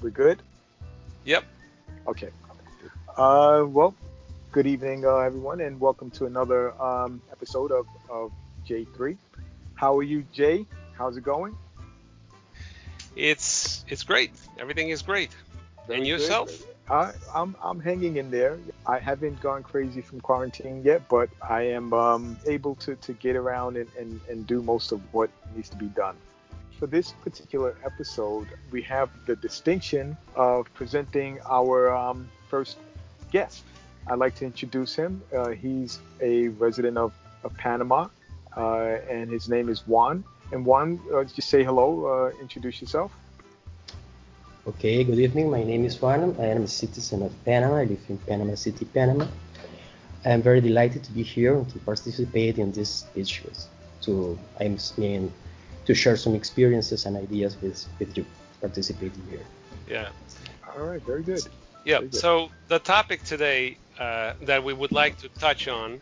We're good? Yep. Okay. Uh, well, good evening, uh, everyone, and welcome to another um, episode of, of J3. How are you, Jay? How's it going? It's it's great. Everything is great. Very and good. yourself? I, I'm I'm hanging in there. I haven't gone crazy from quarantine yet, but I am um, able to, to get around and, and, and do most of what needs to be done. For this particular episode, we have the distinction of presenting our um, first guest. I'd like to introduce him. Uh, he's a resident of, of Panama, uh, and his name is Juan. And Juan, uh, just say hello, uh, introduce yourself. Okay, good evening. My name is Juan. I am a citizen of Panama. I live in Panama City, Panama. I am very delighted to be here and to participate in this issues. To I mean, to share some experiences and ideas with with you participating here. Yeah. All right, very good. Yeah. Very good. So the topic today uh, that we would like to touch on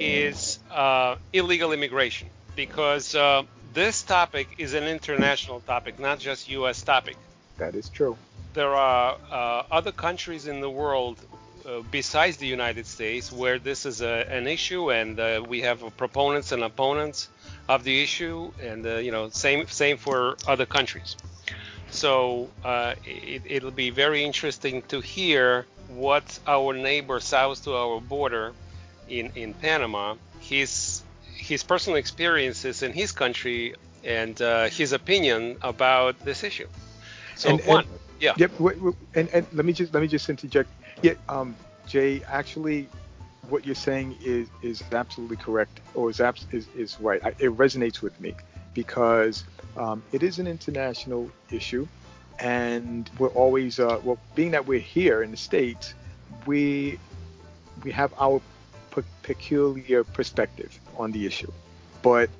is uh, illegal immigration, because uh, this topic is an international topic, not just U.S. topic. That is true. There are uh, other countries in the world uh, besides the United States where this is a, an issue, and uh, we have proponents and opponents of the issue, and uh, you know, same same for other countries. So uh, it, it'll be very interesting to hear what our neighbor south to our border in in Panama, his his personal experiences in his country, and uh, his opinion about this issue. So And- Juan, and- yeah. Yep. and, and let me just let me just interject. Yeah, um, Jay, actually, what you're saying is is absolutely correct, or is abs- is, is right. I, it resonates with me because um, it is an international issue, and we're always uh, well, being that we're here in the states, we we have our pe- peculiar perspective on the issue, but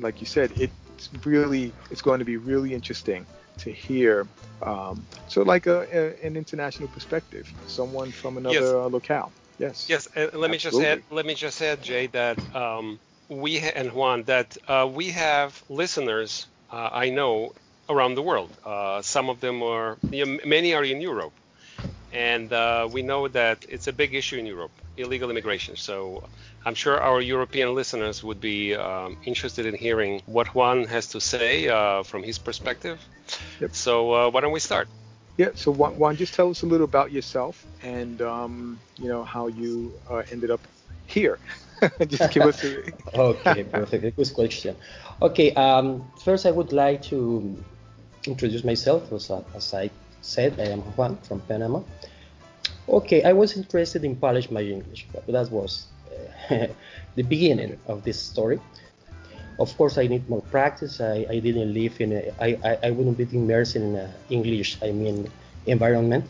like you said, it's really it's going to be really interesting to hear um, so like a, a, an international perspective, someone from another Yes. uh, locale. Yes. Yes, let me just add. Let me just add, Jay, that um, we ha- and Juan that uh, we have listeners. Uh, I know around the world. Uh, some of them are. You know, many are in Europe, and uh, we know that it's a big issue in Europe, illegal immigration. So I'm sure our European listeners would be um, interested in hearing what Juan has to say uh, from his perspective. Yep. So uh, why don't we start? Yeah. So Juan, just tell us a little about yourself and um, you know how you uh, ended up here. just give us a. Okay, perfect. Good question. Okay, um, first I would like to introduce myself. As, as I said, I am Juan from Panama. Okay, I was interested in polish my English, but that was uh, the beginning of this story. Of course, I need more practice. I, I didn't live in a, I, I, I wouldn't be immersed in a English, I mean, environment.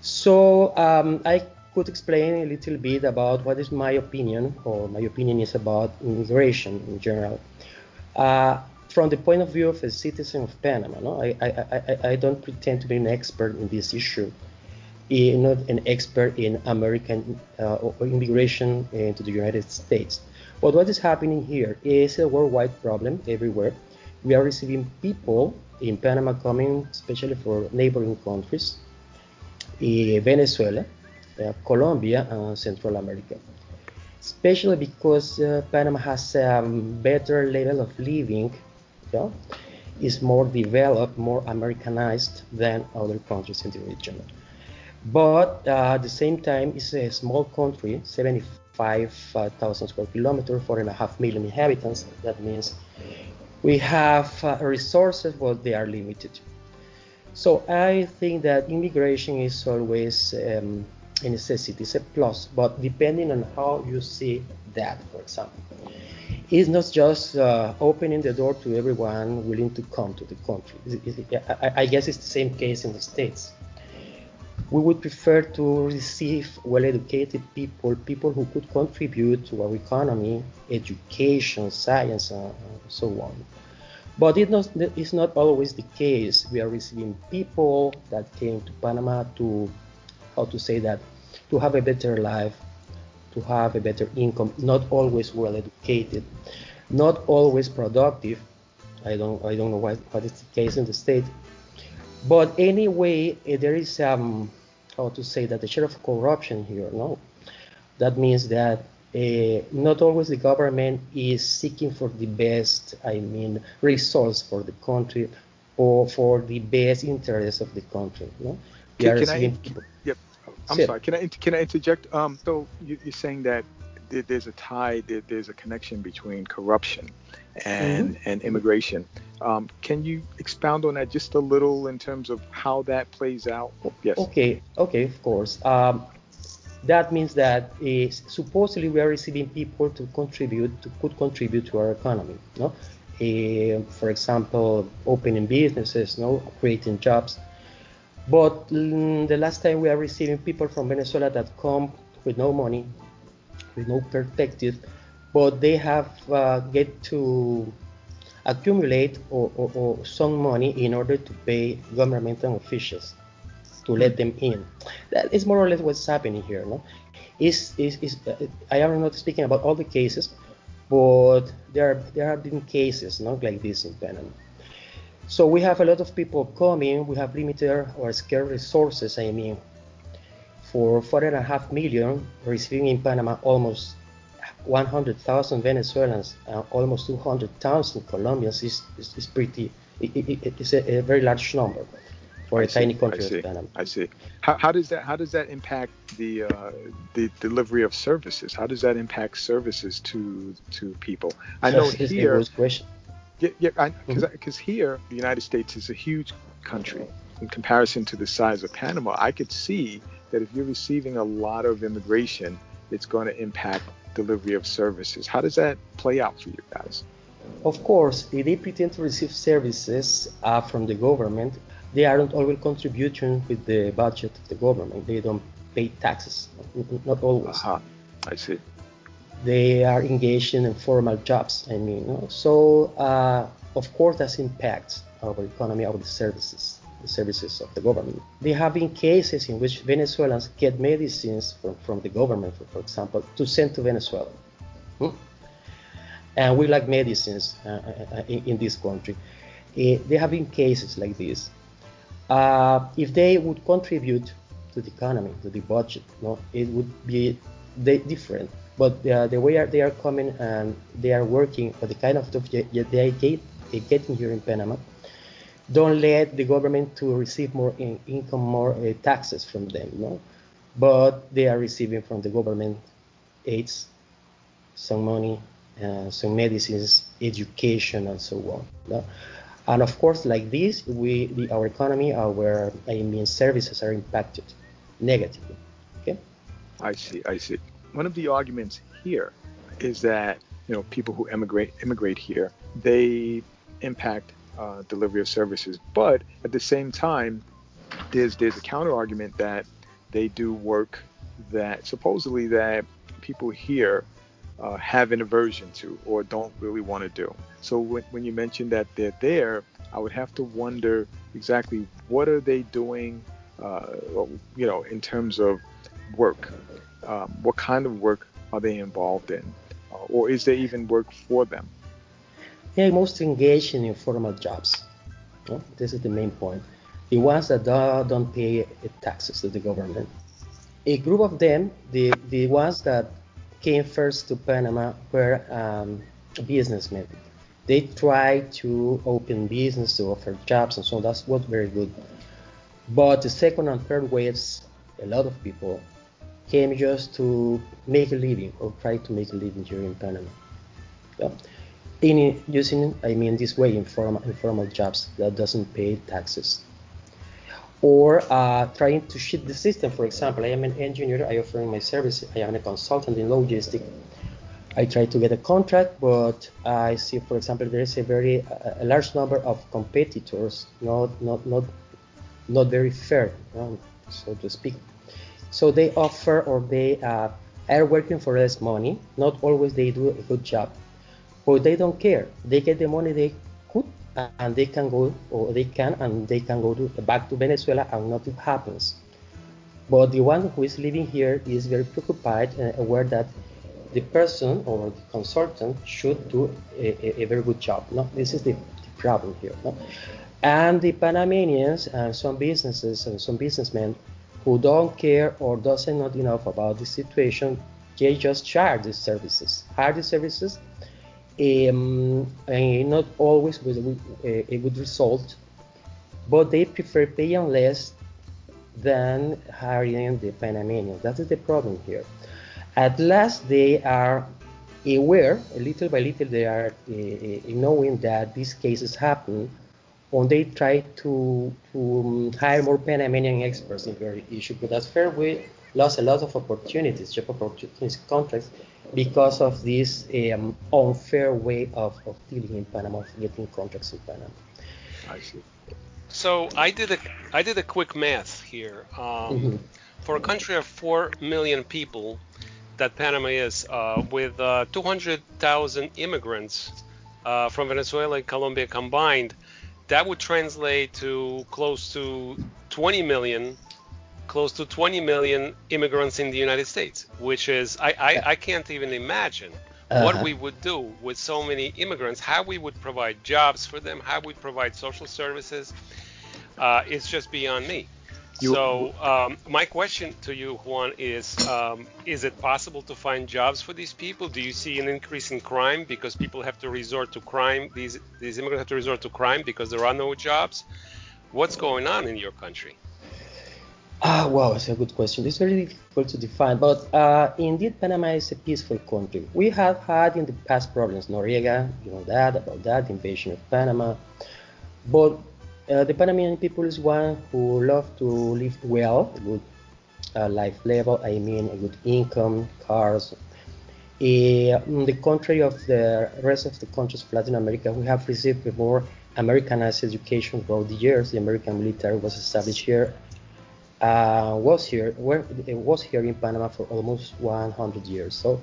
So um, I could explain a little bit about what is my opinion, or my opinion is about immigration in general, uh, from the point of view of a citizen of Panama. No? I, I, I, I don't pretend to be an expert in this issue, eh, not an expert in American uh, immigration into the United States. But what is happening here is a worldwide problem everywhere. We are receiving people in Panama coming, especially for neighboring countries, eh, Venezuela, uh, Colombia, and Central America. Especially because uh, Panama has a um, better level of living, yeah, is more developed, more Americanized than other countries in the region. But uh, at the same time, it's a small country, 75,000 square kilometers, four and a half million inhabitants. That means we have uh, resources, but they are limited. So I think that immigration is always um, a necessity, it's a plus, but depending on how you see that, for example, it's not just uh, opening the door to everyone willing to come to the country. It- it- I, I guess it's the same case in the States. We would prefer to receive well-educated people, people who could contribute to our economy, education, science, and so on. But it not, it's not always the case. We are receiving people that came to Panama to, how to say that, to have a better life, to have a better income, not always well educated, not always productive. I don't, I don't know what, what is the case in the state. But anyway, eh, there is um, how to say that the share of corruption here. No, that means that uh, not always the government is seeking for the best, I mean, results for the country or for the best interests of the country. No? Can, can I, yep. I'm sorry. Can I can I interject? Um, so you, are saying that there's a tie, there's a connection between corruption and mm-hmm. and immigration. Um, can you expound on that just a little in terms of how that plays out? Yes. Okay. Okay. Of course. Um, that means that uh, supposedly we are receiving people to contribute to could contribute to our economy. No, uh, for example, opening businesses, no, creating jobs. But mm, the last time we are receiving people from Venezuela that come with no money, with no perspective, but they have uh, get to accumulate or, or, or some money in order to pay governmental officials to let them in. That is more or less what's happening here. No, is is, is uh, I am not speaking about all the cases, but there are, there have been cases not like this in Panama. So we have a lot of people coming. We have limited or scarce resources. I mean, for four and a half million, receiving in Panama almost 100,000 Venezuelans, uh, almost 200,000 Colombians is, is, is pretty. It, it, it's a, a, very large number for I a see, tiny country I see, Panama. I see. How, how does that how does that impact the uh, the delivery of services? How does that impact services to to people? I know That's here. question. Yeah, yeah, because mm-hmm. here the United States is a huge country in comparison to the size of Panama. I could see that if you're receiving a lot of immigration, it's going to impact delivery of services. How does that play out for you guys? Of course, if they pretend to receive services uh, from the government, they aren't always contributing with the budget of the government. They don't pay taxes, not always. Uh-huh. I see. They are engaged in informal jobs. I mean, you know? so uh, of course that impacts our economy, our services the services of the government. There have been cases in which Venezuelans get medicines from, from the government, for, for example, to send to Venezuela. Hmm? And we like medicines uh, uh, uh in, in, this country. Uh, there have been cases like this. Uh, if they would contribute to the economy, to the budget, no, it would be different. But uh, the way they are coming and they are working for the kind of stuff they, they get, getting here in Panama, don't let the government to receive more in, income, more uh, taxes from them, no? But they are receiving from the government aids, some money, uh, some medicines, education, and so on. No? And of course, like this, we, the, our economy, our I mean, services are impacted negatively. Okay. I see. I see. One of the arguments here is that you know people who immigrate immigrate here, they impact uh, delivery of services. But at the same time, there's there's a counter argument that they do work that supposedly that people here uh, have an aversion to or don't really want to do. So when, when you mentioned that they're there, I would have to wonder exactly what are they doing, uh, you know, in terms of work. Um, what kind of work are they involved in, uh, or is there even work for them? They are most engaged in informal jobs. This is the main point. The ones that don't pay taxes to the government. A group of them, the, the ones that came first to Panama, were um, businessmen. They tried to open business to offer jobs and so that's what very good. But the second and third waves, a lot of people came just to make a living or try to make a living in Panama. Yeah in using I mean this way informal informal jobs that doesn't pay taxes or uh, trying to cheat the system. For example, I am an engineer. I offer my service. I am a consultant in logistics. I try to get a contract, but I see, for example, there is a very a large number of competitors, not not not not very fair, um, so to speak. So they offer or they uh, are working for less money. Not always they do a good job but they don't care. They get the money they could, and they can go, or they can, and they can go to, back to Venezuela, and nothing happens. But the one who is living here is very preoccupied and aware that the person or the consultant should do a, a, a very good job. No, this is the, the problem here. No? And the Panamanians and some businesses and some businessmen who don't care or doesn't know enough about the situation, they just charge these services, hire these services, um, and not always with a good result, but they prefer paying less than hiring the Panamanians. That is the problem here. At last, they are aware, little by little, they are uh, knowing that these cases happen, when they try to, to um, hire more Panamanian experts in their issue. But as fair, we lost a lot of opportunities, job opportunities, contracts, because of this um, unfair way of, of dealing in Panama, of getting contracts in Panama. I see. So I did a I did a quick math here. Um, mm-hmm. For a country of four million people, that Panama is, uh, with uh, 200,000 immigrants uh, from Venezuela and Colombia combined, that would translate to close to 20 million, close to 20 million immigrants in the United States, which is I I, I can't even imagine uh-huh. what we would do with so many immigrants, how we would provide jobs for them, how we provide social services. Uh, it's just beyond me. You, so um, my question to you, Juan, is: um, Is it possible to find jobs for these people? Do you see an increase in crime because people have to resort to crime? These these immigrants have to resort to crime because there are no jobs. What's going on in your country? Ah, wow, it's a good question. It's very difficult to define, but uh, indeed, Panama is a peaceful country. We have had in the past problems, Noriega, you know that about that invasion of Panama, but uh, the Panamanian people is one who love to live well, a good uh, life level. I mean, a good income, cars. Uh, on the contrary of the rest of the countries of Latin America, we have received a more Americanized education throughout the years. The American military was established here, uh, was here, where, was here in Panama for almost 100 years. So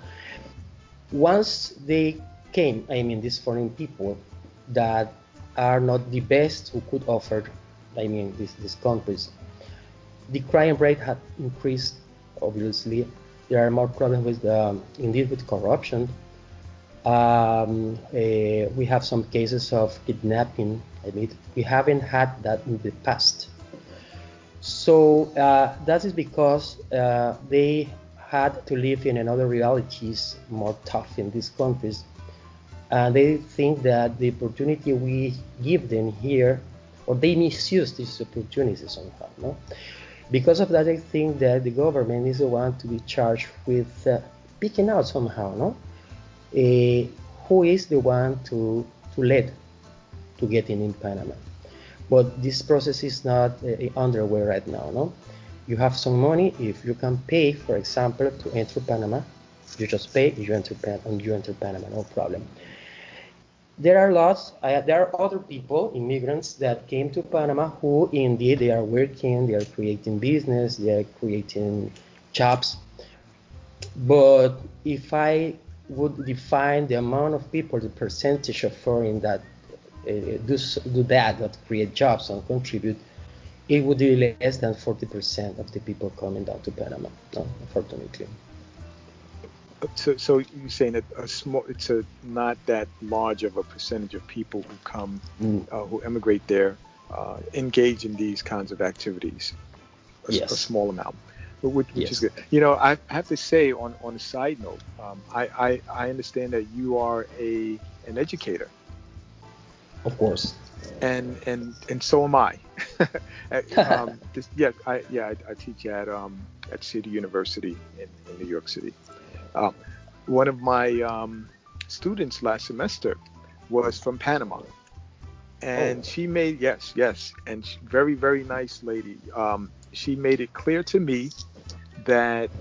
once they came, I mean, these foreign people that are not the best who could offer, I mean, these, these countries. The crime rate had increased, obviously. There are more problems with, um, indeed, with corruption. Um, uh, we have some cases of kidnapping. I mean, we haven't had that in the past. So uh, that is because uh, they had to live in another realities more tough in these countries and they think that the opportunity we give them here, or they misuse these opportunities somehow. No? Because of that, I think that the government is the one to be charged with uh, picking out somehow, no, uh, who is the one to to lead to getting in Panama. But this process is not uh, underway right now, no. You have some money if you can pay, for example, to enter Panama. You just pay, you enter, and you enter Panama, no problem there are lots uh, there are other people immigrants that came to panama who indeed they are working they are creating business they are creating jobs but if i would define the amount of people the percentage of foreign that do, do that that create jobs and contribute it would be less than 40% of the people coming down to panama no, unfortunately so, so you're saying that a small, it's a not that large of a percentage of people who come, mm. uh, who emigrate there, uh, engage in these kinds of activities. A, yes. a small amount, which, which yes. is good. You know, I have to say on on a side note, um, I, I I understand that you are a an educator. Of course. And and and so am I. um, this, yeah, I yeah I, I teach at um, at City University in, in New York City. Uh, one of my um, students last semester was from Panama, and oh. she made yes, yes, and she, very very nice lady. Um, she made it clear to me that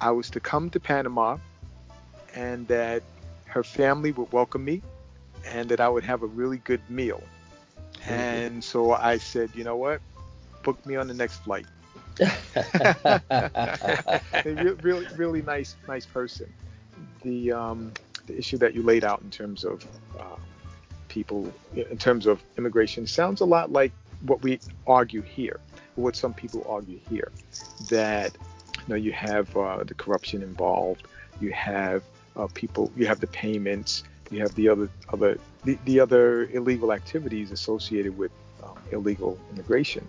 I was to come to Panama, and that her family would welcome me, and that I would have a really good meal. And so I said, you know what, book me on the next flight. really, really nice, nice person. The um, the issue that you laid out in terms of uh, people, in terms of immigration, sounds a lot like what we argue here, what some people argue here, that you know you have uh, the corruption involved, you have uh, people, you have the payments, you have the other other the, the other illegal activities associated with um, illegal immigration.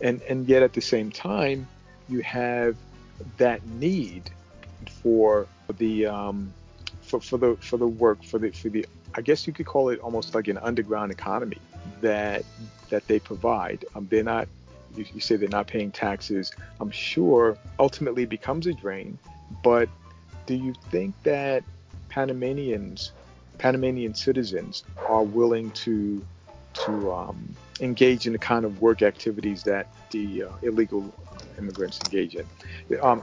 And, and yet at the same time, you have that need for the um, for, for the for the work for the for the I guess you could call it almost like an underground economy that that they provide. Um, they're not you, you say they're not paying taxes. I'm sure ultimately becomes a drain. But do you think that Panamanians, Panamanian citizens, are willing to to um, engage in the kind of work activities that the uh, illegal immigrants engage in. Um,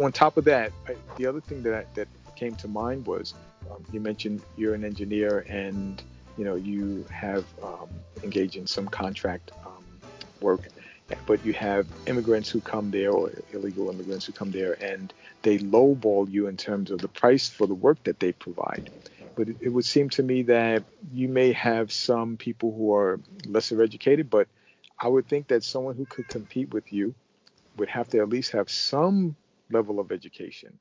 on top of that, the other thing that that came to mind was um, you mentioned you're an engineer and you know you have um, engaged in some contract um, work, but you have immigrants who come there or illegal immigrants who come there and they lowball you in terms of the price for the work that they provide. But it, it would seem to me that you may have some people who are lesser educated, but I would think that someone who could compete with you would have to at least have some level of education.